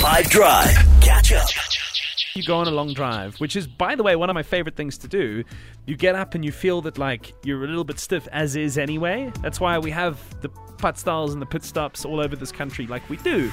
5 Drive. Catch up. You go on a long drive, which is, by the way, one of my favorite things to do. You get up and you feel that like you're a little bit stiff, as is anyway. That's why we have the padstals and the pit stops all over this country, like we do.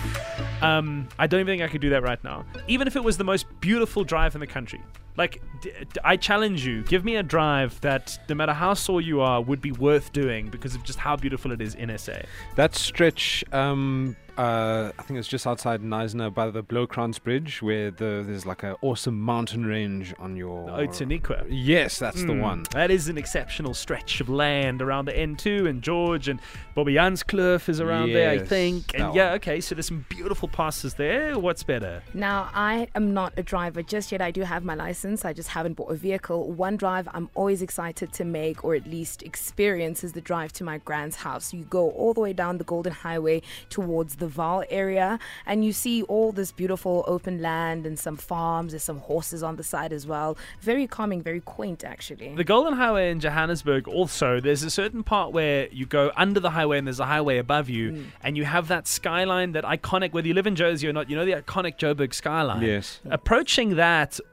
Um, I don't even think I could do that right now, even if it was the most beautiful drive in the country. Like, d- d- I challenge you, give me a drive that, no matter how sore you are, would be worth doing because of just how beautiful it is in SA. That stretch, um, uh, I think it's just outside Knysna by the Bloukrans Bridge, where the, there's like an awesome mountain range on your. Outeniqua. Yes, that's the Mm, one. That is an exceptional stretch of land around the N2 and George and Bobbejaanskloof is around there, I think. And that yeah, one. okay, so there's some beautiful passes there. What's better? Now, I am not a driver just yet. I do have my license. I just haven't bought a vehicle. One drive I'm always excited to make, or at least experience, is the drive to my grand's house. You go all the way down the Golden Highway towards the Vaal area, and you see all this beautiful open land and some farms. There's some horses on the side as well. Very calming, very quaint, actually. The Golden Highway in Johannesburg also, there's a certain part where you go under the highway and there's a highway above you, Mm. and you have that skyline, that iconic, whether you live in Jozi or not, you know the iconic Joburg skyline. Yes. Approaching that d-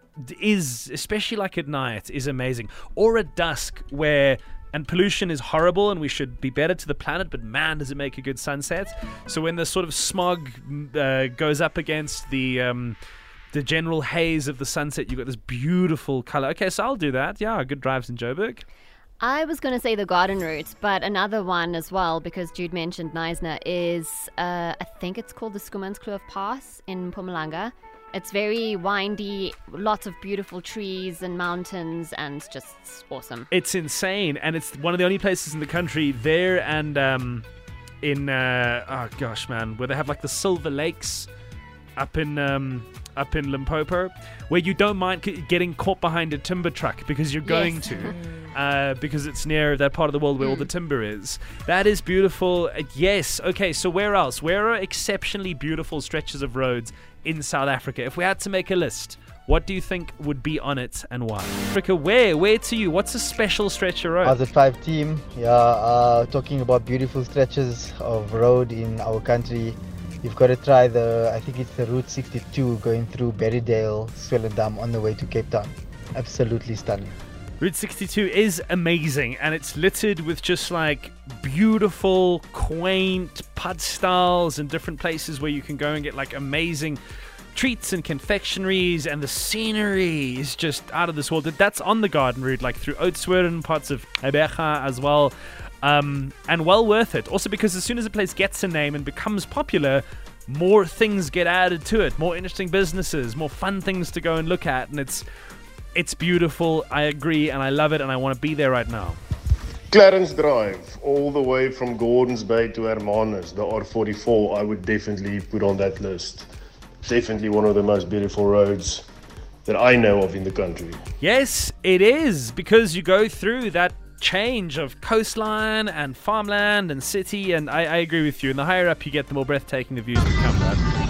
is, especially like at night, is amazing. Or at dusk, where and pollution is horrible and we should be better to the planet, but man, does it make a good sunset. So when the sort of smog mm, uh, goes up against the. Um, the general haze of the sunset, you've got this beautiful color. Okay, so I'll do that. Yeah, good drives in Joburg. I was going to say the garden route, but another one as well, because Jude mentioned Knysna, is uh, I think it's called the Skumanskloof Pass in Mpumalanga. It's very windy, lots of beautiful trees and mountains, and just awesome. It's insane, and it's one of the only places in the country there and um, in uh, oh gosh, man, where they have like the Silver Lakes up in um, up in Limpopo, where you don't mind c- getting caught behind a timber truck because you're going Yes. to, uh, because it's near that part of the world where all the timber is. That is beautiful. Uh, yes. Okay. So where else? Where are exceptionally beautiful stretches of roads in South Africa? If we had to make a list. What do you think would be on it and why? Africa, where? Where to you? What's a special stretch of road? As a tribe team, yeah, uh, talking about beautiful stretches of road in our country, you've got to try the, I think it's the Route 62 going through Barrydale, Swellendam on the way to Cape Town. Absolutely stunning. Route 62 is amazing and it's littered with just like beautiful, quaint padstals and different places where you can go and get like amazing treats and confectionaries and the scenery is just out of this world. That's on the garden route, like through Oudtshoorn, parts of Ebecha as well. Um, and well worth it. Also because as soon as a place gets a name and becomes popular, more things get added to it, more interesting businesses, more fun things to go and look at, and it's it's beautiful. I agree, and I love it, and I want to be there right now. Clarence Drive, all the way from Gordons Bay to Hermanus, the R44, I would definitely put on that list. Definitely one of the most beautiful roads that I know of in the country. Yes, it is because you go through that change of coastline and farmland and city, and I, I agree with you. And the higher up you get, the more breathtaking the views become. Right?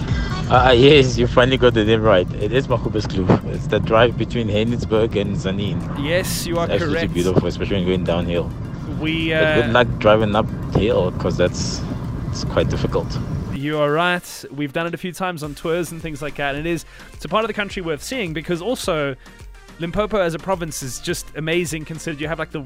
Uh, yes, you finally got the name right. It is Magoebaskloof. It's the drive between Heidelberg and Tzaneen. Yes, you are It's absolutely correct. beautiful, especially when going downhill. We uh, good luck driving uphill because that's it's quite difficult. You are right. We've done it a few times on tours and things like that. And it is it's a part of the country worth seeing because also Limpopo as a province is just amazing considered you have like the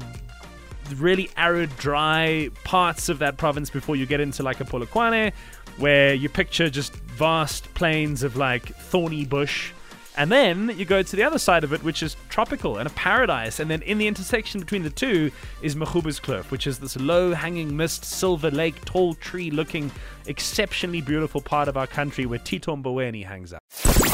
really arid, dry parts of that province before you get into like a Polokwane, where you picture just vast plains of like thorny bush. And then you go to the other side of it, which is tropical and a paradise. And then in the intersection between the two is Magoebaskloof, which is this low hanging mist, silver lake, tall tree looking, exceptionally beautiful part of our country where Tito Mboweni hangs out.